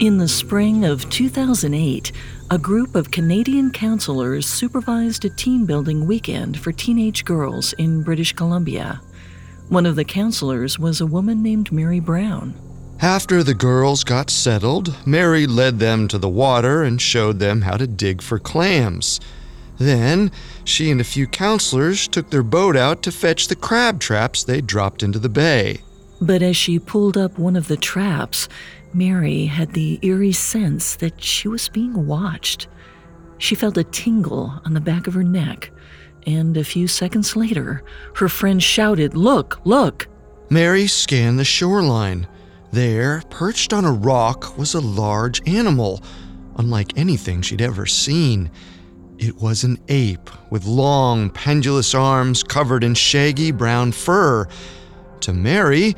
In the spring of 2008, a group of Canadian counselors supervised a team building weekend for teenage girls in British Columbia. One of the counselors was a woman named Mary Brown. After the girls got settled, Mary led them to the water and showed them how to dig for clams. Then, she and a few counselors took their boat out to fetch the crab traps they dropped into the bay. But as she pulled up one of the traps, Mary had the eerie sense that she was being watched. She felt a tingle on the back of her neck, and a few seconds later, her friend shouted, Look, look! Mary scanned the shoreline. There, perched on a rock, was a large animal, unlike anything she'd ever seen. It was an ape with long, pendulous arms covered in shaggy brown fur. To Mary,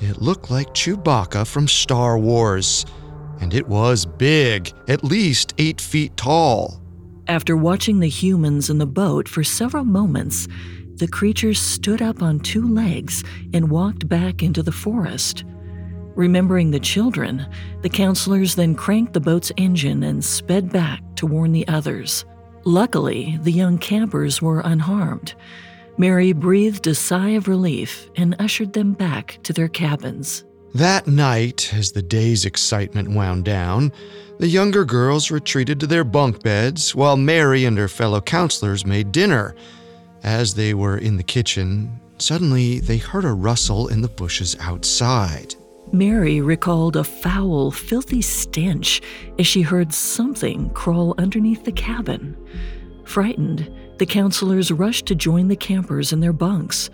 it looked like Chewbacca from Star Wars. And it was big, at least eight feet tall. After watching the humans in the boat for several moments, the creature stood up on two legs and walked back into the forest. Remembering the children, the counselors then cranked the boat's engine and sped back to warn the others. Luckily, the young campers were unharmed. Mary breathed a sigh of relief and ushered them back to their cabins. That night, as the day's excitement wound down, the younger girls retreated to their bunk beds while Mary and her fellow counselors made dinner. As they were in the kitchen, suddenly they heard a rustle in the bushes outside. Mary recalled a foul, filthy stench as she heard something crawl underneath the cabin. Frightened, the counselors rushed to join the campers in their bunks.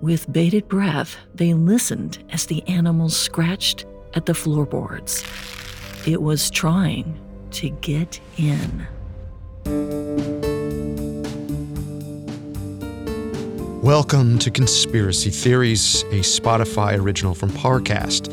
With bated breath, they listened as the animals scratched at the floorboards. It was trying to get in. Welcome to Conspiracy Theories, a Spotify original from Parcast.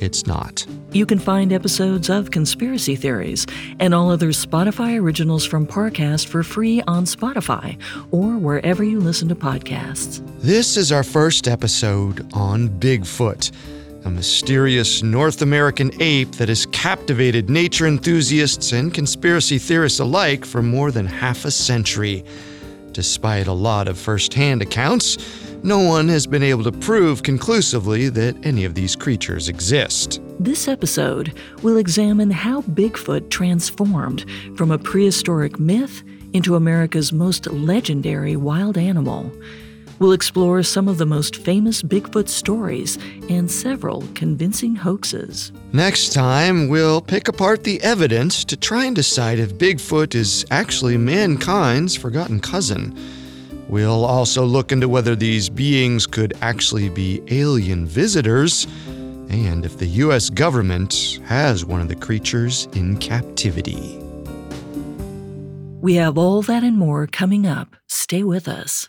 it's not. You can find episodes of Conspiracy Theories and all other Spotify originals from Parcast for free on Spotify or wherever you listen to podcasts. This is our first episode on Bigfoot, a mysterious North American ape that has captivated nature enthusiasts and conspiracy theorists alike for more than half a century. Despite a lot of firsthand accounts, no one has been able to prove conclusively that any of these creatures exist. This episode will examine how Bigfoot transformed from a prehistoric myth into America's most legendary wild animal. We'll explore some of the most famous Bigfoot stories and several convincing hoaxes. Next time, we'll pick apart the evidence to try and decide if Bigfoot is actually mankind's forgotten cousin. We'll also look into whether these beings could actually be alien visitors, and if the US government has one of the creatures in captivity. We have all that and more coming up. Stay with us.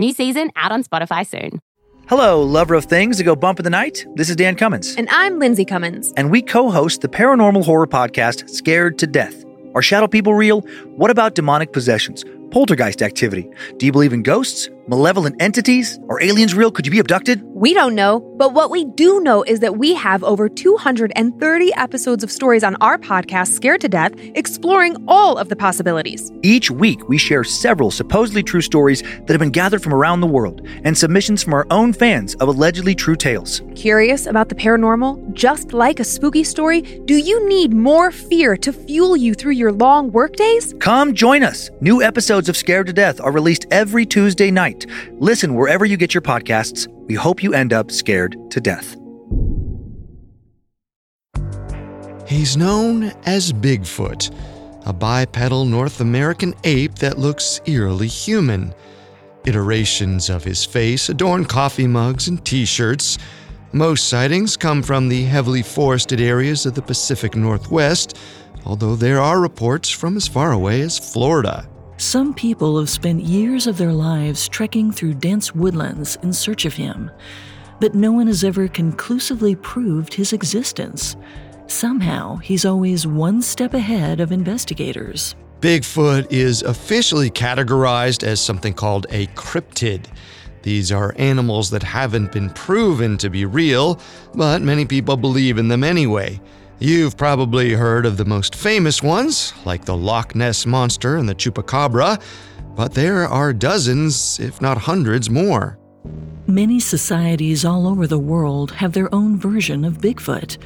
New season out on Spotify soon. Hello, lover of things that go bump in the night. This is Dan Cummins. And I'm Lindsay Cummins. And we co host the paranormal horror podcast, Scared to Death. Are shadow people real? What about demonic possessions? Poltergeist activity? Do you believe in ghosts, malevolent entities? Are aliens real? Could you be abducted? We don't know, but what we do know is that we have over 230 episodes of stories on our podcast, Scared to Death, exploring all of the possibilities. Each week, we share several supposedly true stories that have been gathered from around the world and submissions from our own fans of allegedly true tales. Curious about the paranormal? Just like a spooky story, do you need more fear to fuel you through your long workdays? Come join us. New episodes of Scared to Death are released every Tuesday night. Listen wherever you get your podcasts. We hope you end up scared to death. He's known as Bigfoot, a bipedal North American ape that looks eerily human. Iterations of his face adorn coffee mugs and t shirts. Most sightings come from the heavily forested areas of the Pacific Northwest, although there are reports from as far away as Florida. Some people have spent years of their lives trekking through dense woodlands in search of him, but no one has ever conclusively proved his existence. Somehow, he's always one step ahead of investigators. Bigfoot is officially categorized as something called a cryptid. These are animals that haven't been proven to be real, but many people believe in them anyway. You've probably heard of the most famous ones, like the Loch Ness Monster and the Chupacabra, but there are dozens, if not hundreds, more. Many societies all over the world have their own version of Bigfoot.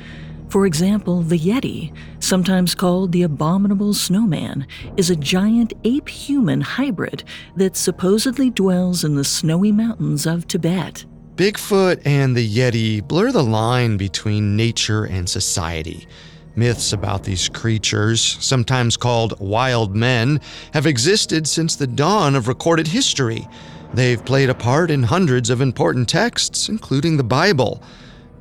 For example, the Yeti, sometimes called the Abominable Snowman, is a giant ape human hybrid that supposedly dwells in the snowy mountains of Tibet. Bigfoot and the Yeti blur the line between nature and society. Myths about these creatures, sometimes called wild men, have existed since the dawn of recorded history. They've played a part in hundreds of important texts, including the Bible.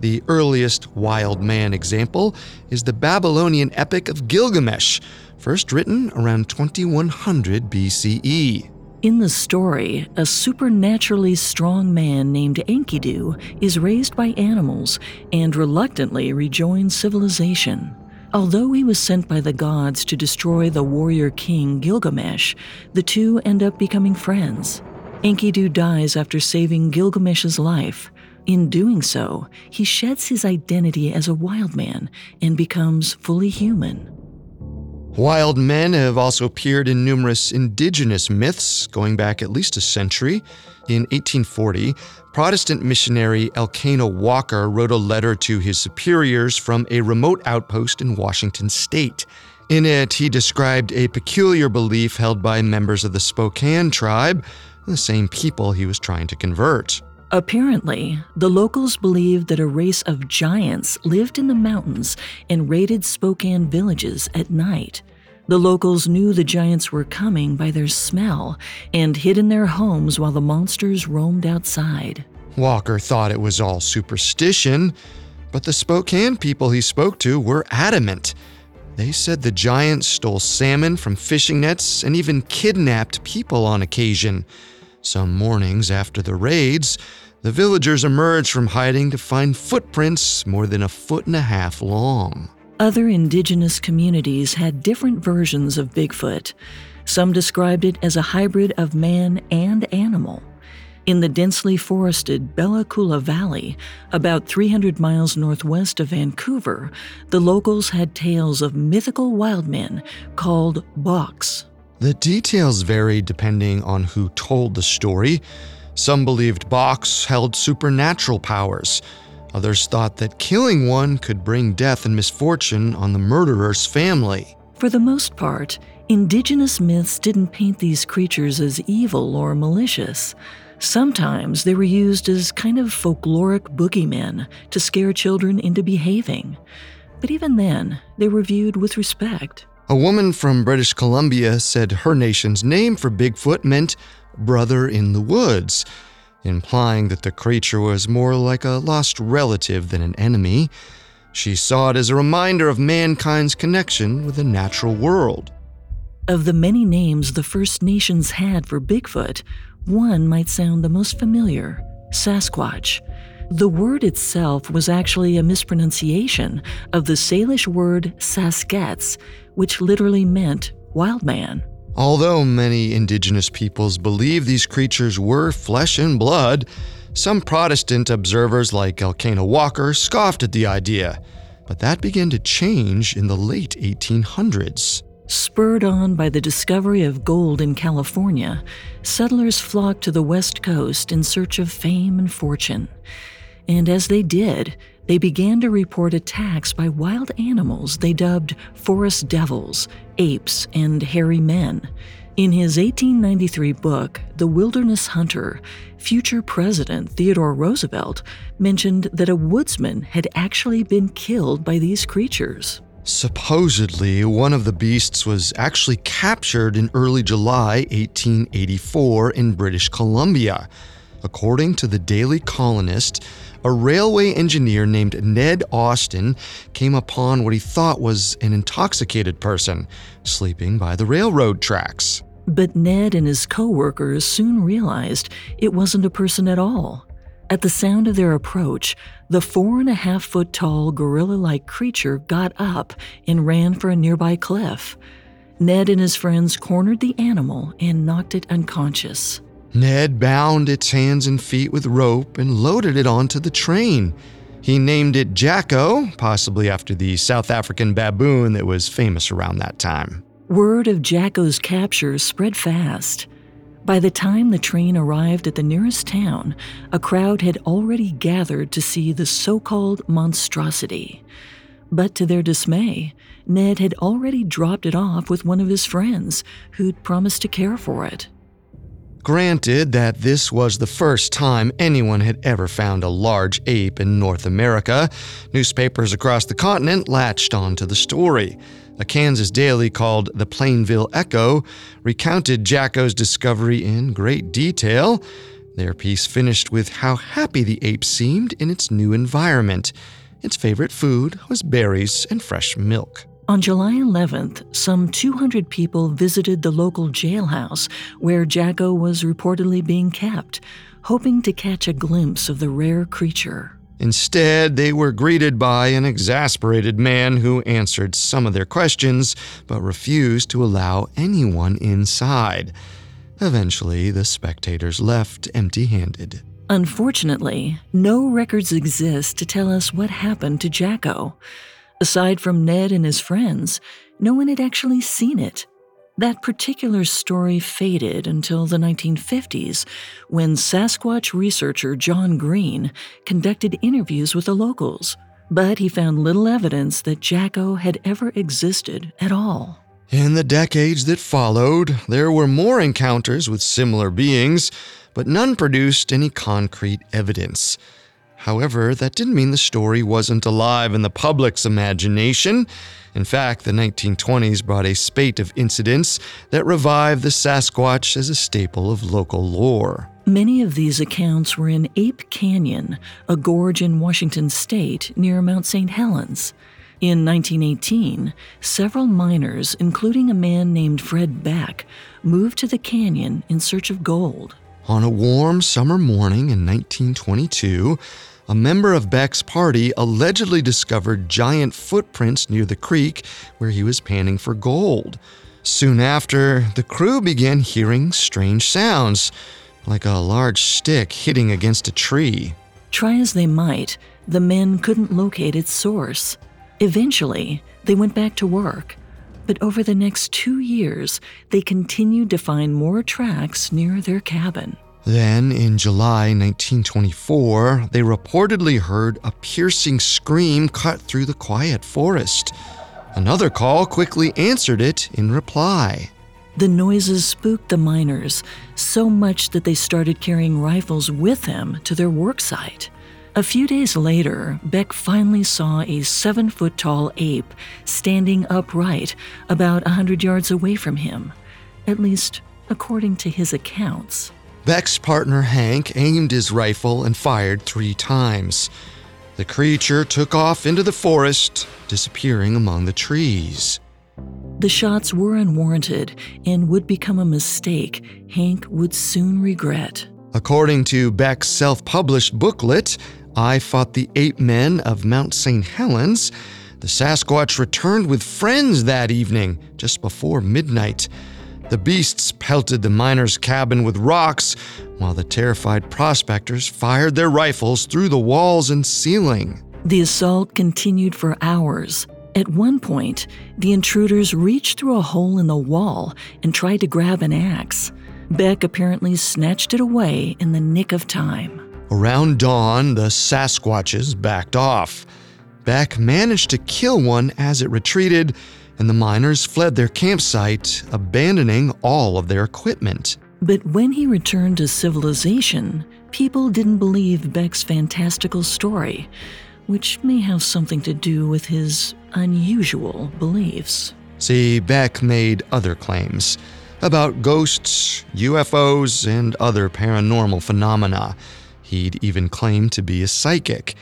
The earliest wild man example is the Babylonian epic of Gilgamesh, first written around 2100 BCE. In the story, a supernaturally strong man named Enkidu is raised by animals and reluctantly rejoins civilization. Although he was sent by the gods to destroy the warrior king Gilgamesh, the two end up becoming friends. Enkidu dies after saving Gilgamesh's life. In doing so, he sheds his identity as a wild man and becomes fully human. Wild men have also appeared in numerous indigenous myths going back at least a century. In 1840, Protestant missionary Elkanah Walker wrote a letter to his superiors from a remote outpost in Washington state. In it, he described a peculiar belief held by members of the Spokane tribe, the same people he was trying to convert. Apparently, the locals believed that a race of giants lived in the mountains and raided Spokane villages at night. The locals knew the giants were coming by their smell and hid in their homes while the monsters roamed outside. Walker thought it was all superstition, but the Spokane people he spoke to were adamant. They said the giants stole salmon from fishing nets and even kidnapped people on occasion. Some mornings after the raids, the villagers emerged from hiding to find footprints more than a foot and a half long. Other indigenous communities had different versions of Bigfoot. Some described it as a hybrid of man and animal. In the densely forested Bella Coola Valley, about 300 miles northwest of Vancouver, the locals had tales of mythical wildmen called Boqs. The details varied depending on who told the story. Some believed Boqs held supernatural powers. Others thought that killing one could bring death and misfortune on the murderer's family. For the most part, indigenous myths didn't paint these creatures as evil or malicious. Sometimes they were used as kind of folkloric boogeymen to scare children into behaving. But even then, they were viewed with respect. A woman from British Columbia said her nation's name for Bigfoot meant brother in the woods, implying that the creature was more like a lost relative than an enemy. She saw it as a reminder of mankind's connection with the natural world. Of the many names the First Nations had for Bigfoot, one might sound the most familiar Sasquatch. The word itself was actually a mispronunciation of the Salish word Saskets, which literally meant wild man. Although many indigenous peoples believe these creatures were flesh and blood, some Protestant observers like Elkanah Walker scoffed at the idea, but that began to change in the late 1800s. Spurred on by the discovery of gold in California, settlers flocked to the West Coast in search of fame and fortune. And as they did, they began to report attacks by wild animals they dubbed forest devils, apes, and hairy men. In his 1893 book, The Wilderness Hunter, future President Theodore Roosevelt mentioned that a woodsman had actually been killed by these creatures. Supposedly, one of the beasts was actually captured in early July 1884 in British Columbia. According to the Daily Colonist, a railway engineer named Ned Austin came upon what he thought was an intoxicated person sleeping by the railroad tracks. But Ned and his co workers soon realized it wasn't a person at all. At the sound of their approach, the four and a half foot tall gorilla like creature got up and ran for a nearby cliff. Ned and his friends cornered the animal and knocked it unconscious. Ned bound its hands and feet with rope and loaded it onto the train. He named it Jacko, possibly after the South African baboon that was famous around that time. Word of Jacko's capture spread fast. By the time the train arrived at the nearest town, a crowd had already gathered to see the so called monstrosity. But to their dismay, Ned had already dropped it off with one of his friends who'd promised to care for it. Granted that this was the first time anyone had ever found a large ape in North America, newspapers across the continent latched onto the story. A Kansas daily called the Plainville Echo recounted Jacko's discovery in great detail. Their piece finished with how happy the ape seemed in its new environment. Its favorite food was berries and fresh milk. On July 11th, some 200 people visited the local jailhouse where Jacko was reportedly being kept, hoping to catch a glimpse of the rare creature. Instead, they were greeted by an exasperated man who answered some of their questions but refused to allow anyone inside. Eventually, the spectators left empty handed. Unfortunately, no records exist to tell us what happened to Jacko. Aside from Ned and his friends, no one had actually seen it. That particular story faded until the 1950s when Sasquatch researcher John Green conducted interviews with the locals, but he found little evidence that Jacko had ever existed at all. In the decades that followed, there were more encounters with similar beings, but none produced any concrete evidence. However, that didn't mean the story wasn't alive in the public's imagination. In fact, the 1920s brought a spate of incidents that revived the Sasquatch as a staple of local lore. Many of these accounts were in Ape Canyon, a gorge in Washington state near Mount St. Helens. In 1918, several miners, including a man named Fred Beck, moved to the canyon in search of gold. On a warm summer morning in 1922, a member of Beck's party allegedly discovered giant footprints near the creek where he was panning for gold. Soon after, the crew began hearing strange sounds, like a large stick hitting against a tree. Try as they might, the men couldn't locate its source. Eventually, they went back to work. But over the next two years, they continued to find more tracks near their cabin. Then, in July 1924, they reportedly heard a piercing scream cut through the quiet forest. Another call quickly answered it in reply. The noises spooked the miners so much that they started carrying rifles with them to their worksite. A few days later, Beck finally saw a seven foot tall ape standing upright about a hundred yards away from him, at least according to his accounts. Beck's partner Hank aimed his rifle and fired three times. The creature took off into the forest, disappearing among the trees. The shots were unwarranted and would become a mistake Hank would soon regret. According to Beck's self published booklet, I Fought the Ape Men of Mount St. Helens, the Sasquatch returned with friends that evening, just before midnight. The beasts pelted the miner's cabin with rocks, while the terrified prospectors fired their rifles through the walls and ceiling. The assault continued for hours. At one point, the intruders reached through a hole in the wall and tried to grab an axe. Beck apparently snatched it away in the nick of time. Around dawn, the Sasquatches backed off. Beck managed to kill one as it retreated, and the miners fled their campsite, abandoning all of their equipment. But when he returned to civilization, people didn't believe Beck's fantastical story, which may have something to do with his unusual beliefs. See, Beck made other claims about ghosts, UFOs, and other paranormal phenomena. He'd even claimed to be a psychic.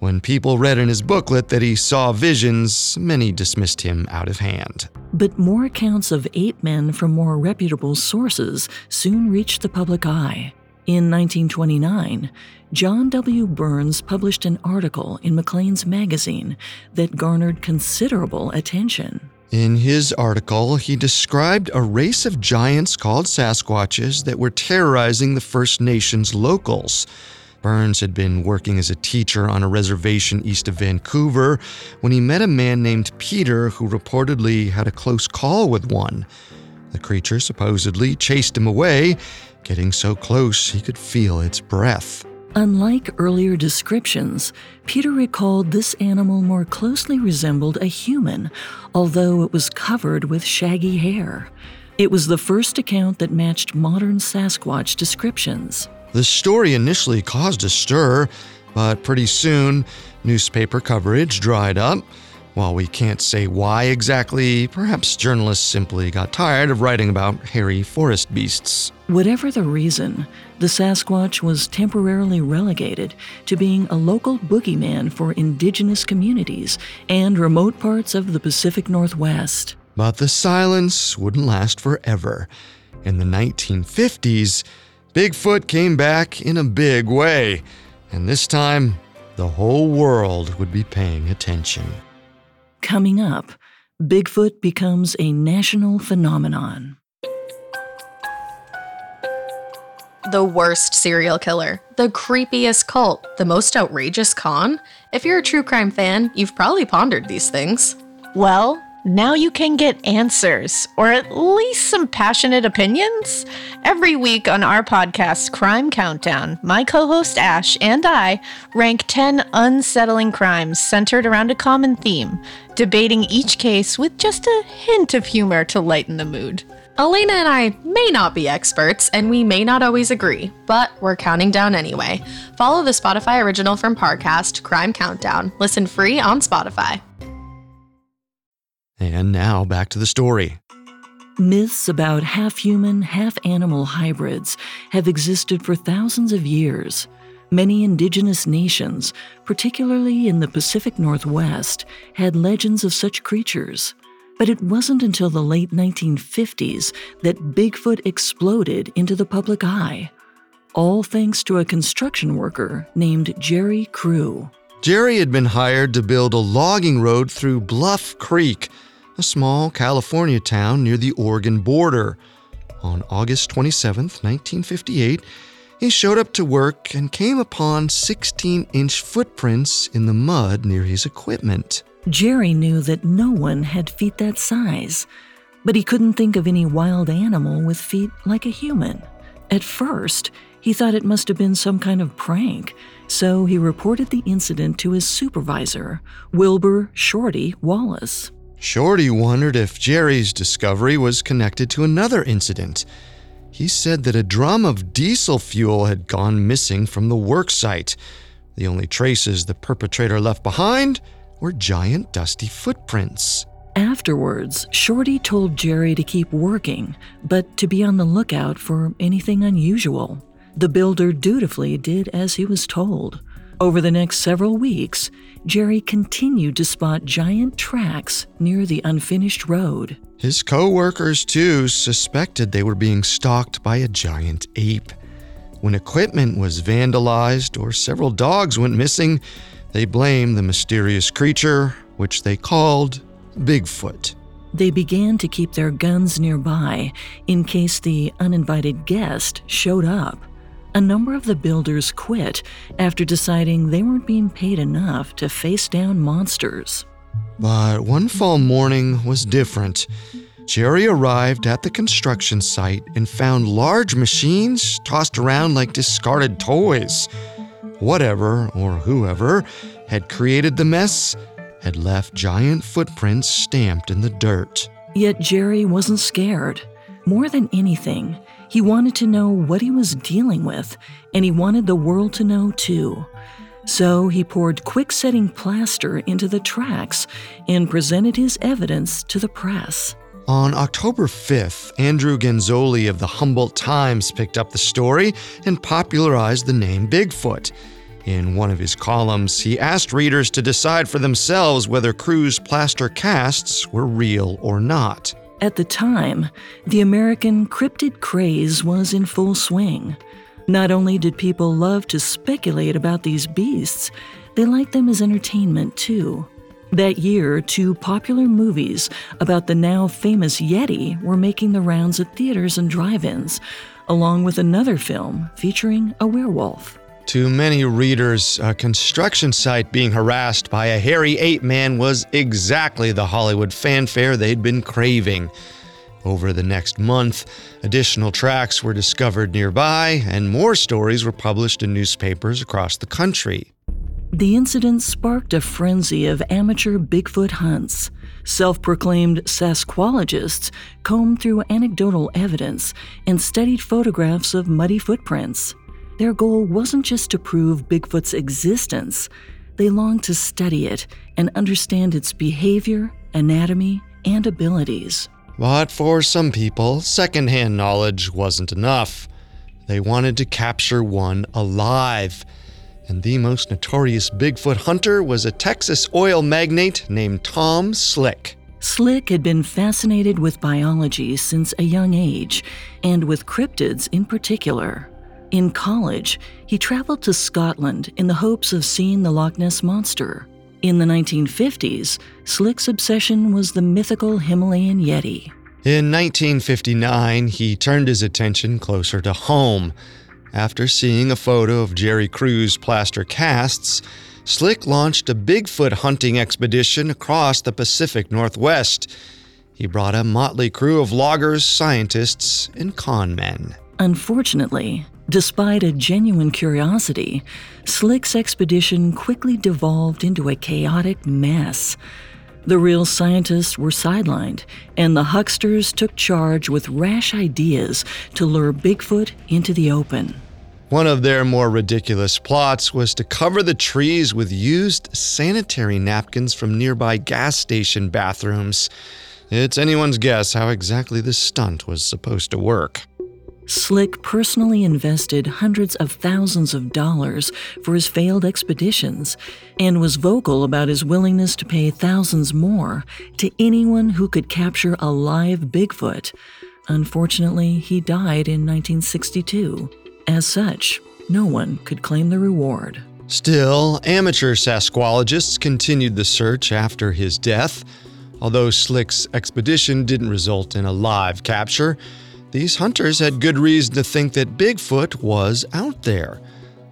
When people read in his booklet that he saw visions, many dismissed him out of hand. But more accounts of ape men from more reputable sources soon reached the public eye. In 1929, John W. Burns published an article in Maclean's magazine that garnered considerable attention. In his article, he described a race of giants called Sasquatches that were terrorizing the First Nations locals. Burns had been working as a teacher on a reservation east of Vancouver when he met a man named Peter who reportedly had a close call with one. The creature supposedly chased him away, getting so close he could feel its breath. Unlike earlier descriptions, Peter recalled this animal more closely resembled a human, although it was covered with shaggy hair. It was the first account that matched modern Sasquatch descriptions. The story initially caused a stir, but pretty soon, newspaper coverage dried up. While we can't say why exactly, perhaps journalists simply got tired of writing about hairy forest beasts. Whatever the reason, the Sasquatch was temporarily relegated to being a local boogeyman for indigenous communities and remote parts of the Pacific Northwest. But the silence wouldn't last forever. In the 1950s, Bigfoot came back in a big way, and this time, the whole world would be paying attention. Coming up, Bigfoot becomes a national phenomenon. The worst serial killer, the creepiest cult, the most outrageous con? If you're a true crime fan, you've probably pondered these things. Well, now you can get answers, or at least some passionate opinions. Every week on our podcast, Crime Countdown, my co host Ash and I rank 10 unsettling crimes centered around a common theme, debating each case with just a hint of humor to lighten the mood. Elena and I may not be experts, and we may not always agree, but we're counting down anyway. Follow the Spotify original from Parcast, Crime Countdown. Listen free on Spotify. And now back to the story. Myths about half human, half animal hybrids have existed for thousands of years. Many indigenous nations, particularly in the Pacific Northwest, had legends of such creatures. But it wasn't until the late 1950s that Bigfoot exploded into the public eye. All thanks to a construction worker named Jerry Crew. Jerry had been hired to build a logging road through Bluff Creek, a small California town near the Oregon border. On August 27, 1958, he showed up to work and came upon 16 inch footprints in the mud near his equipment. Jerry knew that no one had feet that size, but he couldn't think of any wild animal with feet like a human. At first, he thought it must have been some kind of prank, so he reported the incident to his supervisor, Wilbur Shorty Wallace. Shorty wondered if Jerry's discovery was connected to another incident. He said that a drum of diesel fuel had gone missing from the work site. The only traces the perpetrator left behind were giant dusty footprints. Afterwards, Shorty told Jerry to keep working, but to be on the lookout for anything unusual. The builder dutifully did as he was told. Over the next several weeks, Jerry continued to spot giant tracks near the unfinished road. His co workers, too, suspected they were being stalked by a giant ape. When equipment was vandalized or several dogs went missing, they blamed the mysterious creature, which they called Bigfoot. They began to keep their guns nearby in case the uninvited guest showed up. A number of the builders quit after deciding they weren't being paid enough to face down monsters. But one fall morning was different. Jerry arrived at the construction site and found large machines tossed around like discarded toys. Whatever or whoever had created the mess had left giant footprints stamped in the dirt. Yet Jerry wasn't scared. More than anything, he wanted to know what he was dealing with, and he wanted the world to know too. So he poured quick setting plaster into the tracks and presented his evidence to the press. On October 5th, Andrew Genzoli of the Humboldt Times picked up the story and popularized the name Bigfoot. In one of his columns, he asked readers to decide for themselves whether Crew's plaster casts were real or not. At the time, the American cryptid craze was in full swing. Not only did people love to speculate about these beasts, they liked them as entertainment too. That year, two popular movies about the now famous Yeti were making the rounds at theaters and drive ins, along with another film featuring a werewolf. To many readers, a construction site being harassed by a hairy ape man was exactly the Hollywood fanfare they'd been craving. Over the next month, additional tracks were discovered nearby, and more stories were published in newspapers across the country. The incident sparked a frenzy of amateur Bigfoot hunts. Self proclaimed Sasquologists combed through anecdotal evidence and studied photographs of muddy footprints. Their goal wasn't just to prove Bigfoot's existence, they longed to study it and understand its behavior, anatomy, and abilities. But for some people, secondhand knowledge wasn't enough. They wanted to capture one alive. And the most notorious Bigfoot hunter was a Texas oil magnate named Tom Slick. Slick had been fascinated with biology since a young age, and with cryptids in particular. In college, he traveled to Scotland in the hopes of seeing the Loch Ness Monster. In the 1950s, Slick's obsession was the mythical Himalayan Yeti. In 1959, he turned his attention closer to home. After seeing a photo of Jerry Crew's plaster casts, Slick launched a Bigfoot hunting expedition across the Pacific Northwest. He brought a motley crew of loggers, scientists, and con men. Unfortunately, despite a genuine curiosity, Slick's expedition quickly devolved into a chaotic mess. The real scientists were sidelined, and the hucksters took charge with rash ideas to lure Bigfoot into the open. One of their more ridiculous plots was to cover the trees with used sanitary napkins from nearby gas station bathrooms. It's anyone's guess how exactly this stunt was supposed to work. Slick personally invested hundreds of thousands of dollars for his failed expeditions and was vocal about his willingness to pay thousands more to anyone who could capture a live Bigfoot. Unfortunately, he died in 1962. As such, no one could claim the reward. Still, amateur Sasquologists continued the search after his death. Although Slick's expedition didn't result in a live capture, these hunters had good reason to think that Bigfoot was out there.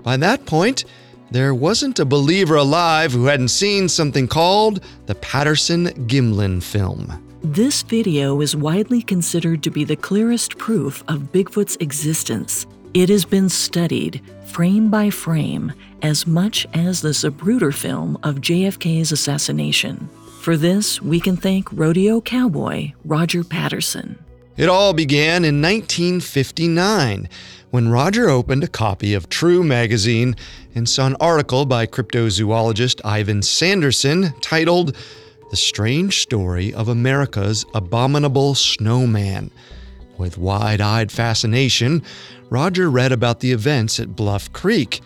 By that point, there wasn't a believer alive who hadn't seen something called the Patterson Gimlin film. This video is widely considered to be the clearest proof of Bigfoot's existence. It has been studied frame by frame as much as the Zapruder film of JFK's assassination. For this, we can thank rodeo cowboy Roger Patterson. It all began in 1959 when Roger opened a copy of True magazine and saw an article by cryptozoologist Ivan Sanderson titled The Strange Story of America's Abominable Snowman. With wide eyed fascination, Roger read about the events at Bluff Creek.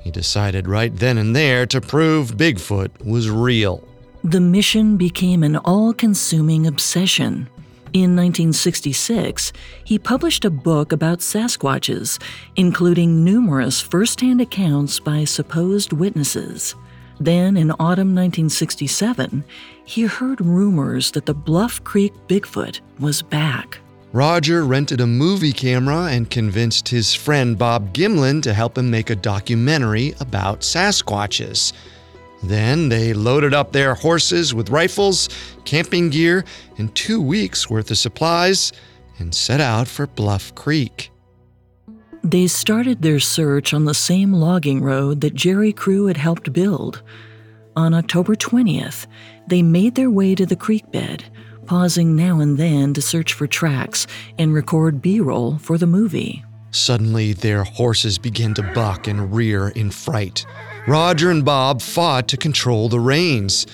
He decided right then and there to prove Bigfoot was real. The mission became an all consuming obsession. In 1966, he published a book about Sasquatches, including numerous first hand accounts by supposed witnesses. Then, in autumn 1967, he heard rumors that the Bluff Creek Bigfoot was back. Roger rented a movie camera and convinced his friend Bob Gimlin to help him make a documentary about Sasquatches. Then they loaded up their horses with rifles, camping gear, and two weeks' worth of supplies and set out for Bluff Creek. They started their search on the same logging road that Jerry Crew had helped build. On October 20th, they made their way to the creek bed, pausing now and then to search for tracks and record B roll for the movie. Suddenly, their horses began to buck and rear in fright. Roger and Bob fought to control the reins.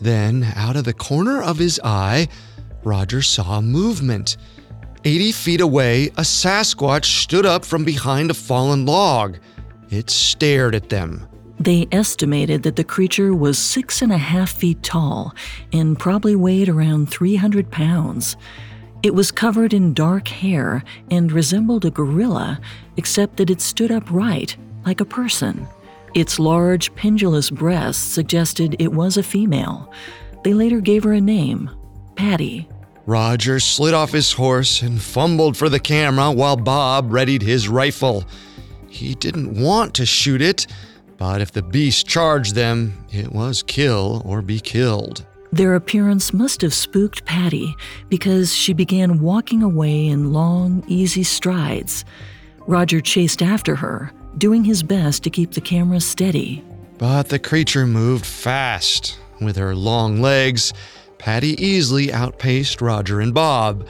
Then, out of the corner of his eye, Roger saw movement. 80 feet away, a Sasquatch stood up from behind a fallen log. It stared at them. They estimated that the creature was six and a half feet tall and probably weighed around 300 pounds. It was covered in dark hair and resembled a gorilla, except that it stood upright, like a person. Its large, pendulous breasts suggested it was a female. They later gave her a name Patty. Roger slid off his horse and fumbled for the camera while Bob readied his rifle. He didn't want to shoot it, but if the beast charged them, it was kill or be killed. Their appearance must have spooked Patty because she began walking away in long, easy strides. Roger chased after her, doing his best to keep the camera steady. But the creature moved fast. With her long legs, Patty easily outpaced Roger and Bob.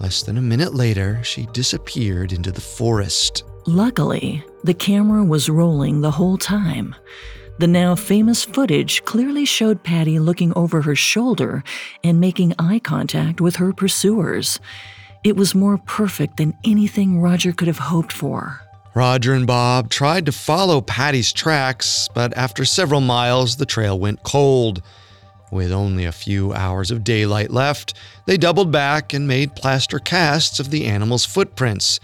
Less than a minute later, she disappeared into the forest. Luckily, the camera was rolling the whole time. The now famous footage clearly showed Patty looking over her shoulder and making eye contact with her pursuers. It was more perfect than anything Roger could have hoped for. Roger and Bob tried to follow Patty's tracks, but after several miles, the trail went cold. With only a few hours of daylight left, they doubled back and made plaster casts of the animal's footprints.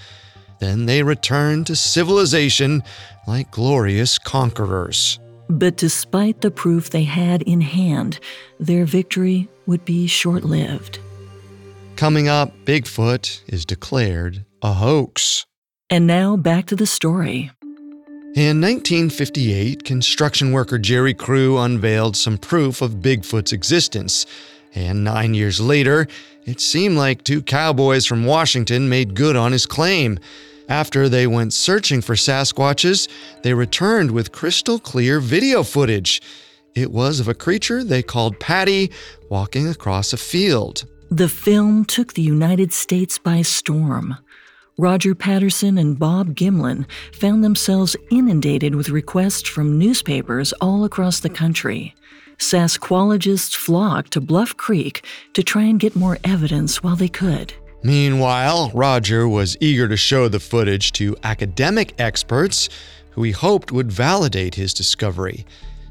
Then they returned to civilization like glorious conquerors. But despite the proof they had in hand, their victory would be short lived. Coming up, Bigfoot is declared a hoax. And now back to the story. In 1958, construction worker Jerry Crew unveiled some proof of Bigfoot's existence. And nine years later, it seemed like two cowboys from Washington made good on his claim. After they went searching for Sasquatches, they returned with crystal clear video footage. It was of a creature they called Patty walking across a field. The film took the United States by storm. Roger Patterson and Bob Gimlin found themselves inundated with requests from newspapers all across the country. Sasquologists flocked to Bluff Creek to try and get more evidence while they could. Meanwhile, Roger was eager to show the footage to academic experts who he hoped would validate his discovery.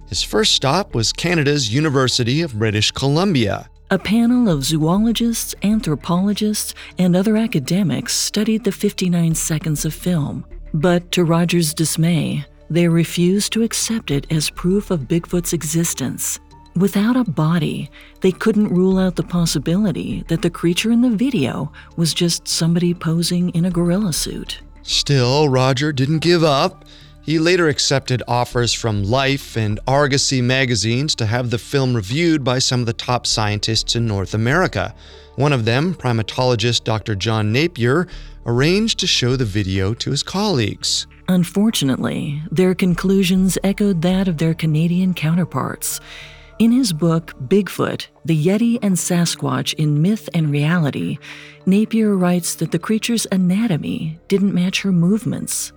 His first stop was Canada's University of British Columbia. A panel of zoologists, anthropologists, and other academics studied the 59 seconds of film. But to Roger's dismay, they refused to accept it as proof of Bigfoot's existence. Without a body, they couldn't rule out the possibility that the creature in the video was just somebody posing in a gorilla suit. Still, Roger didn't give up. He later accepted offers from Life and Argosy magazines to have the film reviewed by some of the top scientists in North America. One of them, primatologist Dr. John Napier, arranged to show the video to his colleagues. Unfortunately, their conclusions echoed that of their Canadian counterparts. In his book, Bigfoot The Yeti and Sasquatch in Myth and Reality, Napier writes that the creature's anatomy didn't match her movements.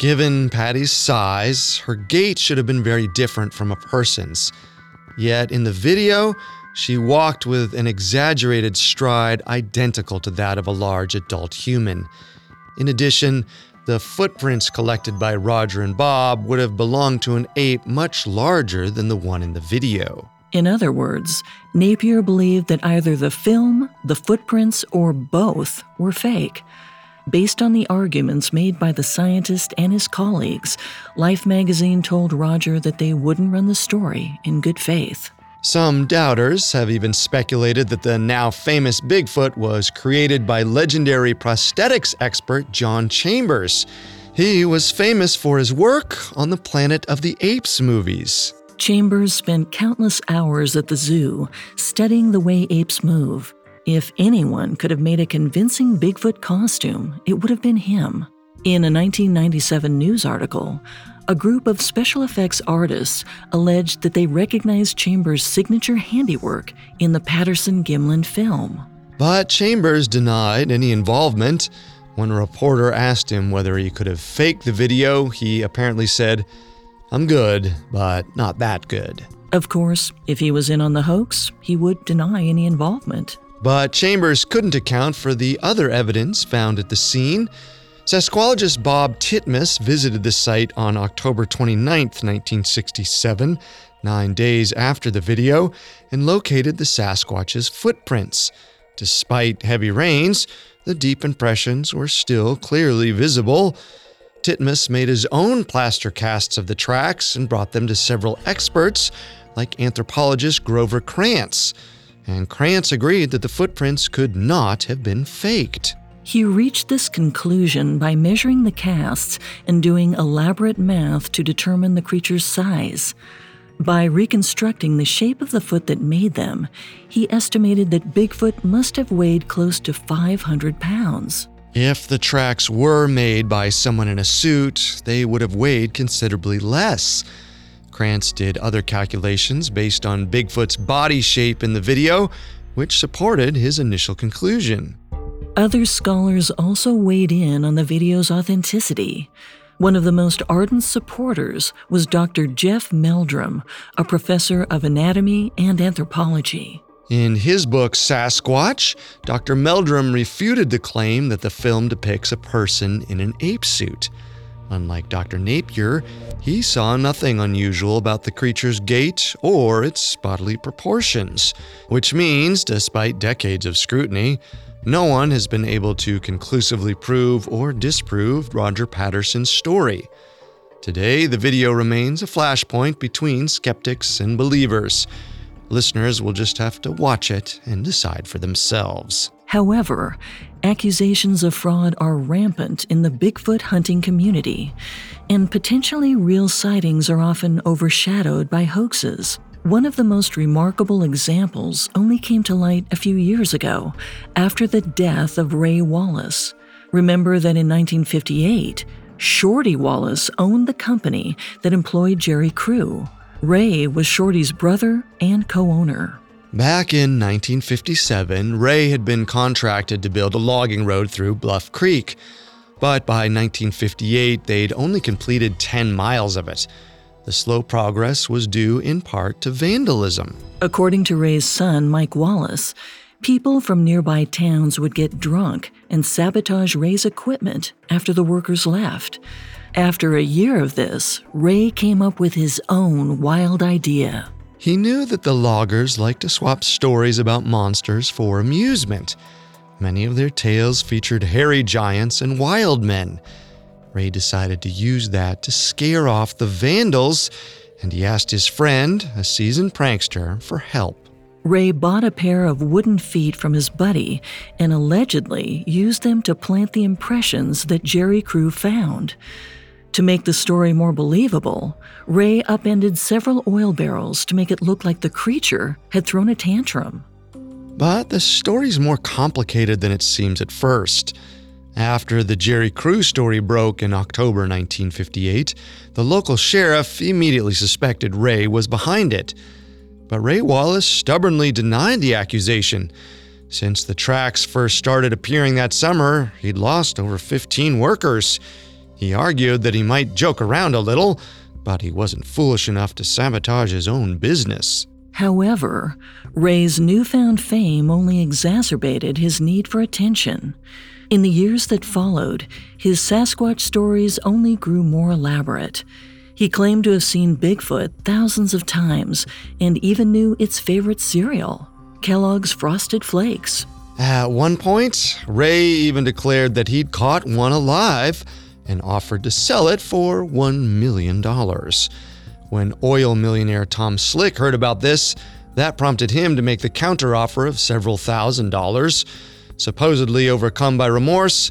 Given Patty's size, her gait should have been very different from a person's. Yet in the video, she walked with an exaggerated stride identical to that of a large adult human. In addition, the footprints collected by Roger and Bob would have belonged to an ape much larger than the one in the video. In other words, Napier believed that either the film, the footprints, or both were fake. Based on the arguments made by the scientist and his colleagues, Life magazine told Roger that they wouldn't run the story in good faith. Some doubters have even speculated that the now famous Bigfoot was created by legendary prosthetics expert John Chambers. He was famous for his work on the Planet of the Apes movies. Chambers spent countless hours at the zoo studying the way apes move. If anyone could have made a convincing Bigfoot costume, it would have been him. In a 1997 news article, a group of special effects artists alleged that they recognized Chambers' signature handiwork in the Patterson Gimlin film. But Chambers denied any involvement. When a reporter asked him whether he could have faked the video, he apparently said, I'm good, but not that good. Of course, if he was in on the hoax, he would deny any involvement. But Chambers couldn't account for the other evidence found at the scene. Sasquologist Bob Titmus visited the site on October 29, 1967, nine days after the video, and located the Sasquatch's footprints. Despite heavy rains, the deep impressions were still clearly visible. Titmus made his own plaster casts of the tracks and brought them to several experts, like anthropologist Grover Krantz and Krantz agreed that the footprints could not have been faked. He reached this conclusion by measuring the casts and doing elaborate math to determine the creature's size. By reconstructing the shape of the foot that made them, he estimated that Bigfoot must have weighed close to 500 pounds. If the tracks were made by someone in a suit, they would have weighed considerably less. Krantz did other calculations based on Bigfoot's body shape in the video, which supported his initial conclusion. Other scholars also weighed in on the video's authenticity. One of the most ardent supporters was Dr. Jeff Meldrum, a professor of anatomy and anthropology. In his book Sasquatch, Dr. Meldrum refuted the claim that the film depicts a person in an ape suit. Unlike Dr. Napier, he saw nothing unusual about the creature's gait or its bodily proportions, which means, despite decades of scrutiny, no one has been able to conclusively prove or disprove Roger Patterson's story. Today, the video remains a flashpoint between skeptics and believers. Listeners will just have to watch it and decide for themselves. However, accusations of fraud are rampant in the Bigfoot hunting community, and potentially real sightings are often overshadowed by hoaxes. One of the most remarkable examples only came to light a few years ago, after the death of Ray Wallace. Remember that in 1958, Shorty Wallace owned the company that employed Jerry Crew. Ray was Shorty's brother and co owner. Back in 1957, Ray had been contracted to build a logging road through Bluff Creek, but by 1958 they'd only completed 10 miles of it. The slow progress was due in part to vandalism. According to Ray's son, Mike Wallace, people from nearby towns would get drunk and sabotage Ray's equipment after the workers left. After a year of this, Ray came up with his own wild idea. He knew that the loggers liked to swap stories about monsters for amusement. Many of their tales featured hairy giants and wild men. Ray decided to use that to scare off the vandals, and he asked his friend, a seasoned prankster, for help. Ray bought a pair of wooden feet from his buddy and allegedly used them to plant the impressions that Jerry Crew found. To make the story more believable, Ray upended several oil barrels to make it look like the creature had thrown a tantrum. But the story's more complicated than it seems at first. After the Jerry Crew story broke in October 1958, the local sheriff immediately suspected Ray was behind it. but Ray Wallace stubbornly denied the accusation. Since the tracks first started appearing that summer, he'd lost over 15 workers. He argued that he might joke around a little, but he wasn't foolish enough to sabotage his own business. However, Ray's newfound fame only exacerbated his need for attention. In the years that followed, his Sasquatch stories only grew more elaborate. He claimed to have seen Bigfoot thousands of times and even knew its favorite cereal, Kellogg's Frosted Flakes. At one point, Ray even declared that he'd caught one alive and offered to sell it for $1 million. When oil millionaire Tom Slick heard about this, that prompted him to make the counteroffer of several thousand dollars. Supposedly overcome by remorse,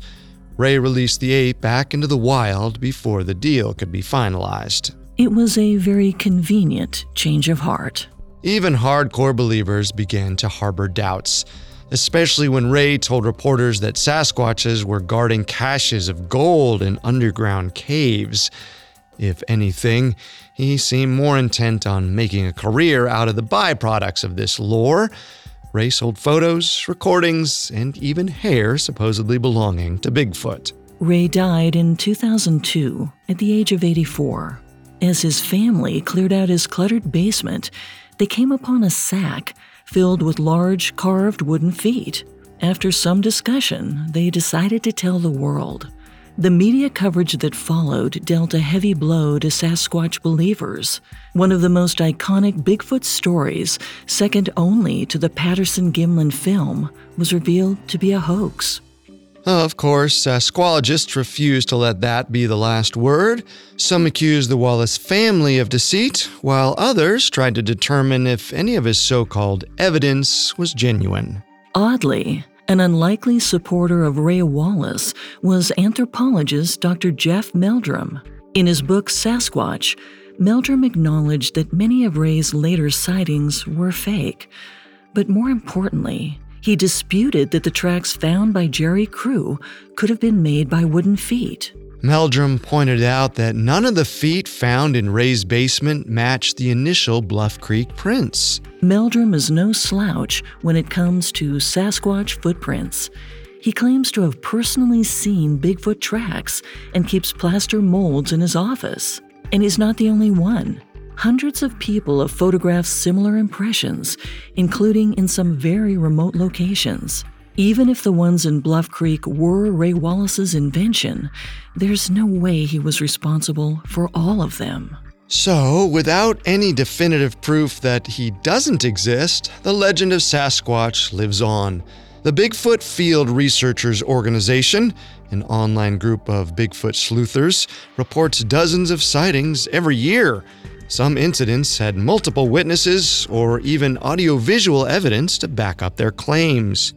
Ray released the ape back into the wild before the deal could be finalized. It was a very convenient change of heart. Even hardcore believers began to harbor doubts, especially when Ray told reporters that Sasquatches were guarding caches of gold in underground caves. If anything, he seemed more intent on making a career out of the byproducts of this lore. Ray sold photos, recordings, and even hair supposedly belonging to Bigfoot. Ray died in 2002 at the age of 84. As his family cleared out his cluttered basement, they came upon a sack filled with large carved wooden feet. After some discussion, they decided to tell the world. The media coverage that followed dealt a heavy blow to Sasquatch believers. One of the most iconic Bigfoot stories, second only to the Patterson Gimlin film, was revealed to be a hoax. Of course, uh, Sasquologists refused to let that be the last word. Some accused the Wallace family of deceit, while others tried to determine if any of his so called evidence was genuine. Oddly, an unlikely supporter of Ray Wallace was anthropologist Dr. Jeff Meldrum. In his book Sasquatch, Meldrum acknowledged that many of Ray's later sightings were fake. But more importantly, he disputed that the tracks found by Jerry Crew could have been made by wooden feet. Meldrum pointed out that none of the feet found in Ray's basement matched the initial Bluff Creek prints. Meldrum is no slouch when it comes to Sasquatch footprints. He claims to have personally seen Bigfoot tracks and keeps plaster molds in his office. And he's not the only one. Hundreds of people have photographed similar impressions, including in some very remote locations. Even if the ones in Bluff Creek were Ray Wallace's invention, there's no way he was responsible for all of them. So, without any definitive proof that he doesn't exist, the legend of Sasquatch lives on. The Bigfoot Field Researchers Organization, an online group of Bigfoot sleuthers, reports dozens of sightings every year. Some incidents had multiple witnesses or even audiovisual evidence to back up their claims.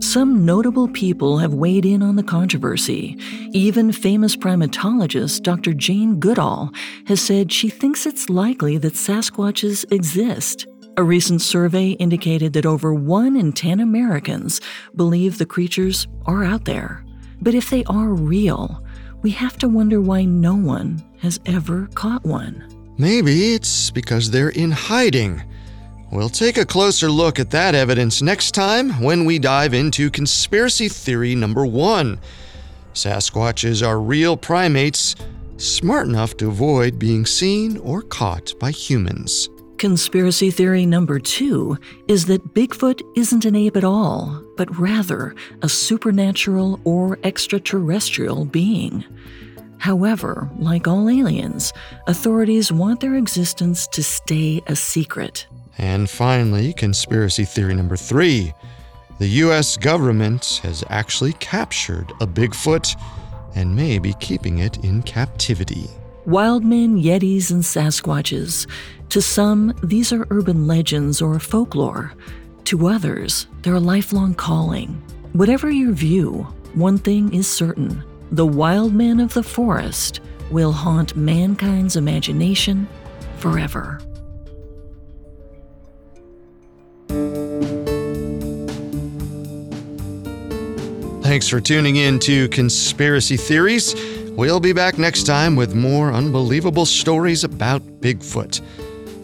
Some notable people have weighed in on the controversy. Even famous primatologist Dr. Jane Goodall has said she thinks it's likely that Sasquatches exist. A recent survey indicated that over 1 in 10 Americans believe the creatures are out there. But if they are real, we have to wonder why no one has ever caught one. Maybe it's because they're in hiding. We'll take a closer look at that evidence next time when we dive into conspiracy theory number one. Sasquatches are real primates, smart enough to avoid being seen or caught by humans. Conspiracy theory number two is that Bigfoot isn't an ape at all, but rather a supernatural or extraterrestrial being. However, like all aliens, authorities want their existence to stay a secret. And finally, conspiracy theory number three the US government has actually captured a Bigfoot and may be keeping it in captivity. Wildmen, Yetis, and Sasquatches. To some, these are urban legends or folklore. To others, they're a lifelong calling. Whatever your view, one thing is certain the wild men of the forest will haunt mankind's imagination forever. Thanks for tuning in to Conspiracy Theories. We'll be back next time with more unbelievable stories about Bigfoot.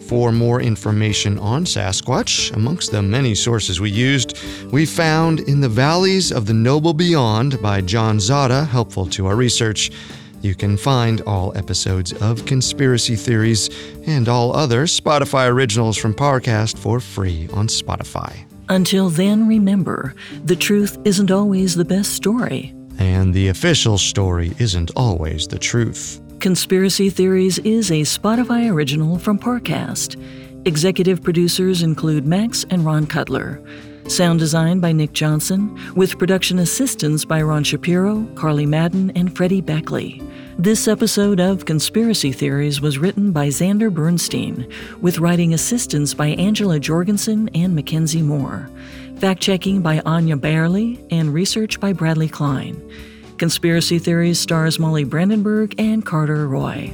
For more information on Sasquatch, amongst the many sources we used, we found In the Valleys of the Noble Beyond by John Zada, helpful to our research. You can find all episodes of Conspiracy Theories and all other Spotify originals from Parcast for free on Spotify. Until then, remember the truth isn't always the best story. And the official story isn't always the truth. Conspiracy Theories is a Spotify original from Parcast. Executive producers include Max and Ron Cutler. Sound design by Nick Johnson, with production assistance by Ron Shapiro, Carly Madden, and Freddie Beckley. This episode of Conspiracy Theories was written by Xander Bernstein, with writing assistance by Angela Jorgensen and Mackenzie Moore, fact checking by Anya Barley, and research by Bradley Klein. Conspiracy Theories stars Molly Brandenburg and Carter Roy.